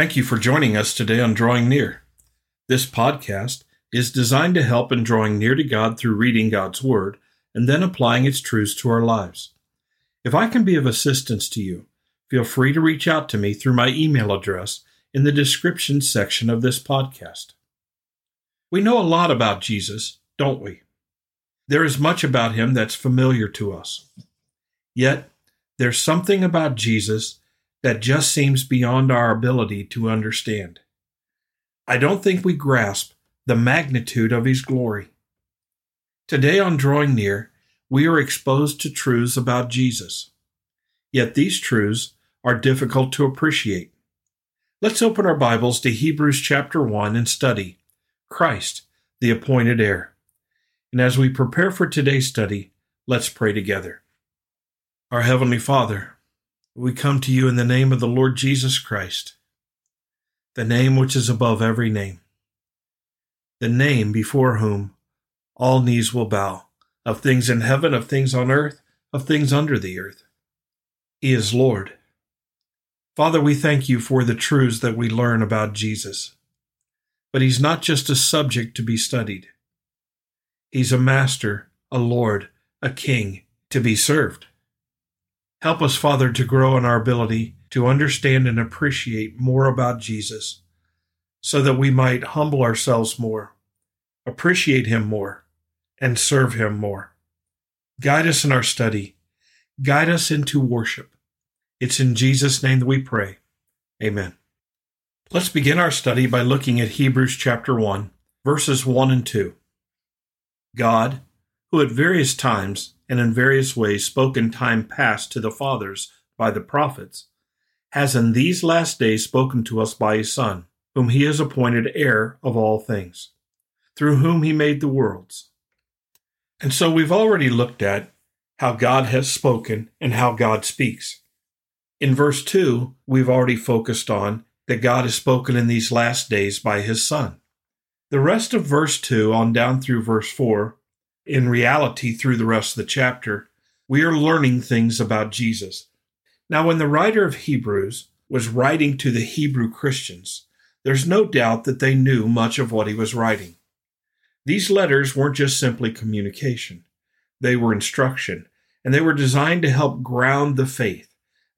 Thank you for joining us today on Drawing Near. This podcast is designed to help in drawing near to God through reading God's Word and then applying its truths to our lives. If I can be of assistance to you, feel free to reach out to me through my email address in the description section of this podcast. We know a lot about Jesus, don't we? There is much about him that's familiar to us. Yet, there's something about Jesus that just seems beyond our ability to understand. I don't think we grasp the magnitude of his glory. Today on Drawing Near, we are exposed to truths about Jesus. Yet these truths are difficult to appreciate. Let's open our Bibles to Hebrews chapter 1 and study Christ, the appointed heir. And as we prepare for today's study, let's pray together. Our Heavenly Father, we come to you in the name of the Lord Jesus Christ, the name which is above every name, the name before whom all knees will bow, of things in heaven, of things on earth, of things under the earth. He is Lord. Father, we thank you for the truths that we learn about Jesus. But he's not just a subject to be studied. He's a master, a Lord, a king to be served. Help us, Father, to grow in our ability to understand and appreciate more about Jesus so that we might humble ourselves more, appreciate Him more, and serve Him more. Guide us in our study. Guide us into worship. It's in Jesus' name that we pray. Amen. Let's begin our study by looking at Hebrews chapter 1, verses 1 and 2. God, who at various times and in various ways spoke in time past to the fathers by the prophets, has in these last days spoken to us by his Son, whom he has appointed heir of all things, through whom he made the worlds. And so we've already looked at how God has spoken and how God speaks. In verse 2, we've already focused on that God has spoken in these last days by his Son. The rest of verse 2 on down through verse 4 in reality, through the rest of the chapter, we are learning things about Jesus. Now, when the writer of Hebrews was writing to the Hebrew Christians, there's no doubt that they knew much of what he was writing. These letters weren't just simply communication, they were instruction, and they were designed to help ground the faith,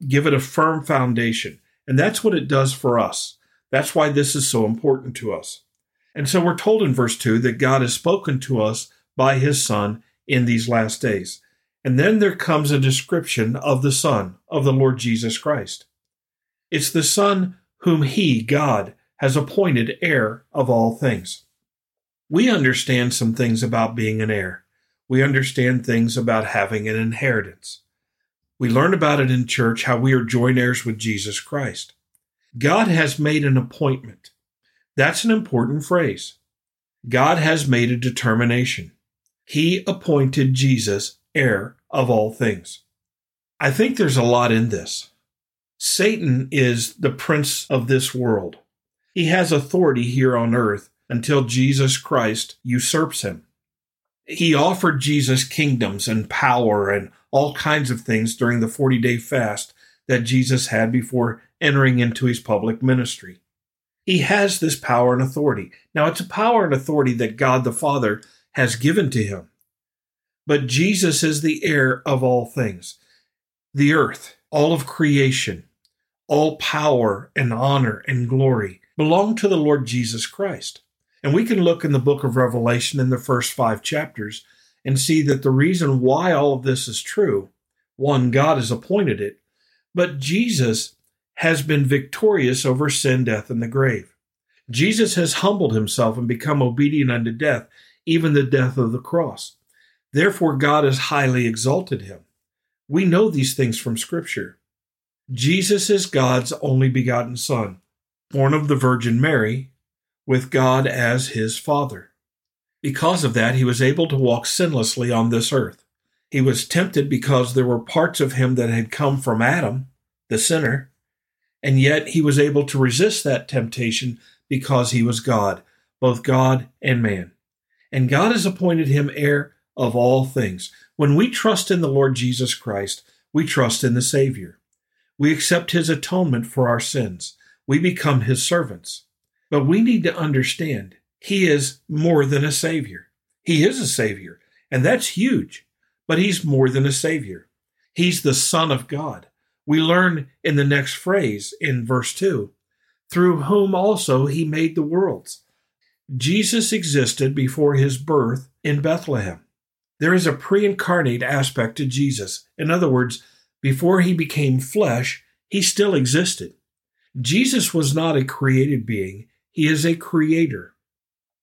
give it a firm foundation. And that's what it does for us. That's why this is so important to us. And so we're told in verse 2 that God has spoken to us by his Son in these last days. And then there comes a description of the Son, of the Lord Jesus Christ. It's the Son whom He, God, has appointed heir of all things. We understand some things about being an heir. We understand things about having an inheritance. We learn about it in church how we are joint heirs with Jesus Christ. God has made an appointment. That's an important phrase. God has made a determination. He appointed Jesus heir of all things. I think there's a lot in this. Satan is the prince of this world. He has authority here on earth until Jesus Christ usurps him. He offered Jesus kingdoms and power and all kinds of things during the 40 day fast that Jesus had before entering into his public ministry. He has this power and authority. Now, it's a power and authority that God the Father has given to him. But Jesus is the heir of all things. The earth, all of creation, all power and honor and glory belong to the Lord Jesus Christ. And we can look in the book of Revelation in the first five chapters and see that the reason why all of this is true one, God has appointed it, but Jesus has been victorious over sin, death, and the grave. Jesus has humbled himself and become obedient unto death, even the death of the cross. Therefore, God has highly exalted him. We know these things from Scripture. Jesus is God's only begotten Son, born of the Virgin Mary, with God as his Father. Because of that, he was able to walk sinlessly on this earth. He was tempted because there were parts of him that had come from Adam, the sinner, and yet he was able to resist that temptation because he was God, both God and man. And God has appointed him heir of all things. When we trust in the Lord Jesus Christ, we trust in the Savior. We accept his atonement for our sins. We become his servants. But we need to understand he is more than a savior. He is a savior, and that's huge, but he's more than a savior. He's the son of God. We learn in the next phrase in verse 2 through whom also he made the worlds. Jesus existed before his birth in Bethlehem. There is a pre incarnate aspect to Jesus. In other words, before he became flesh, he still existed. Jesus was not a created being, he is a creator.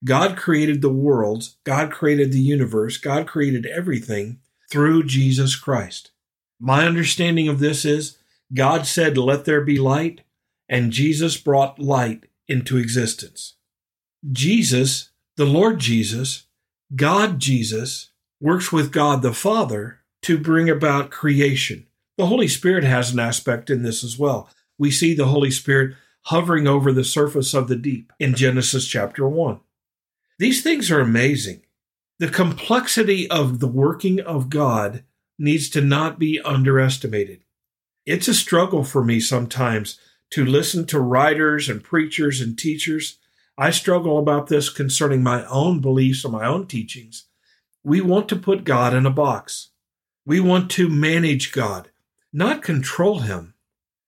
God created the worlds, God created the universe, God created everything through Jesus Christ. My understanding of this is God said, Let there be light, and Jesus brought light into existence. Jesus, the Lord Jesus, God Jesus, works with God the Father to bring about creation. The Holy Spirit has an aspect in this as well. We see the Holy Spirit hovering over the surface of the deep in Genesis chapter 1. These things are amazing. The complexity of the working of God needs to not be underestimated. It's a struggle for me sometimes to listen to writers and preachers and teachers. I struggle about this concerning my own beliefs and my own teachings. We want to put God in a box. We want to manage God, not control him,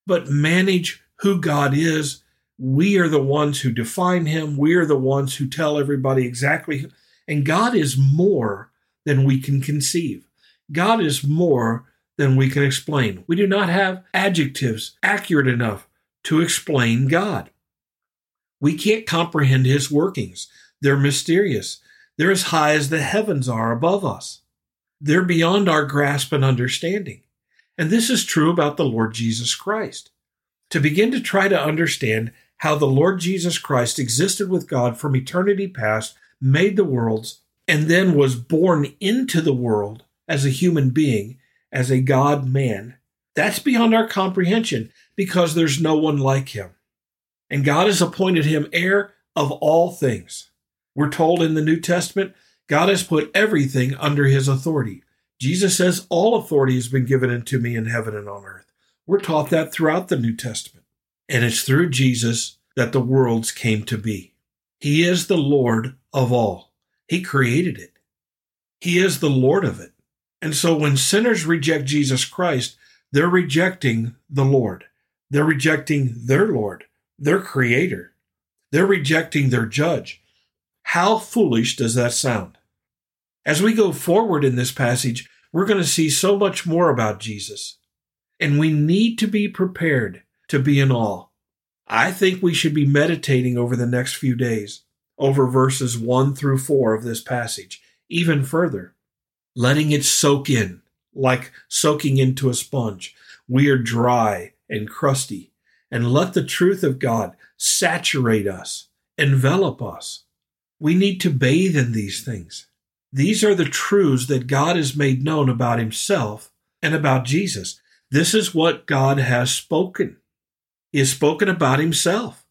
but manage who God is. We are the ones who define him. We are the ones who tell everybody exactly. And God is more than we can conceive. God is more than we can explain. We do not have adjectives accurate enough to explain God. We can't comprehend his workings. They're mysterious. They're as high as the heavens are above us. They're beyond our grasp and understanding. And this is true about the Lord Jesus Christ. To begin to try to understand how the Lord Jesus Christ existed with God from eternity past, made the worlds, and then was born into the world as a human being, as a God man, that's beyond our comprehension because there's no one like him. And God has appointed him heir of all things. We're told in the New Testament, God has put everything under his authority. Jesus says, All authority has been given unto me in heaven and on earth. We're taught that throughout the New Testament. And it's through Jesus that the worlds came to be. He is the Lord of all. He created it. He is the Lord of it. And so when sinners reject Jesus Christ, they're rejecting the Lord. They're rejecting their Lord, their creator. They're rejecting their judge. How foolish does that sound? As we go forward in this passage, we're going to see so much more about Jesus. And we need to be prepared to be in awe. I think we should be meditating over the next few days over verses 1 through 4 of this passage, even further, letting it soak in like soaking into a sponge. We are dry and crusty. And let the truth of God saturate us, envelop us. We need to bathe in these things. These are the truths that God has made known about himself and about Jesus. This is what God has spoken. He has spoken about himself.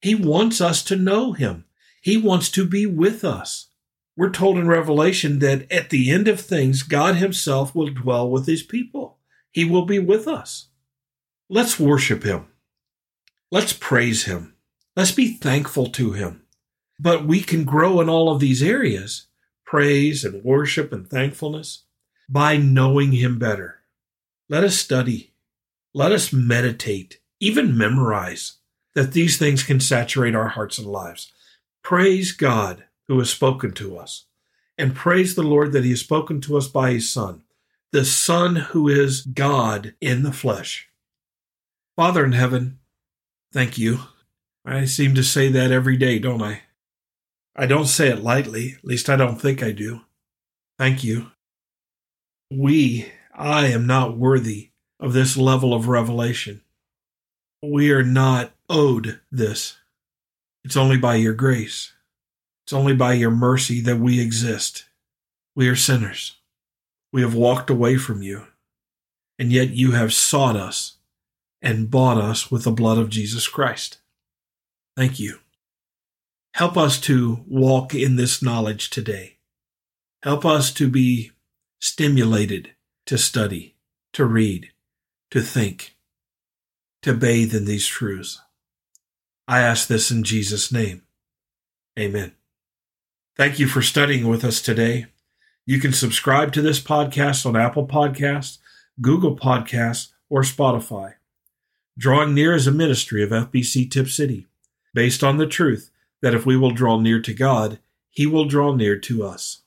He wants us to know him. He wants to be with us. We're told in Revelation that at the end of things, God Himself will dwell with His people. He will be with us. Let's worship Him. Let's praise Him. Let's be thankful to Him. But we can grow in all of these areas praise and worship and thankfulness by knowing Him better. Let us study. Let us meditate, even memorize that these things can saturate our hearts and lives. Praise God who has spoken to us. And praise the Lord that he has spoken to us by his Son, the Son who is God in the flesh. Father in heaven, thank you. I seem to say that every day, don't I? I don't say it lightly, at least I don't think I do. Thank you. We, I am not worthy of this level of revelation. We are not owed this. It's only by your grace. It's only by your mercy that we exist. We are sinners. We have walked away from you, and yet you have sought us and bought us with the blood of Jesus Christ. Thank you. Help us to walk in this knowledge today. Help us to be stimulated to study, to read, to think, to bathe in these truths. I ask this in Jesus' name. Amen. Thank you for studying with us today. You can subscribe to this podcast on Apple Podcasts, Google Podcasts, or Spotify. Drawing Near is a ministry of FBC Tipp City, based on the truth that if we will draw near to God, He will draw near to us.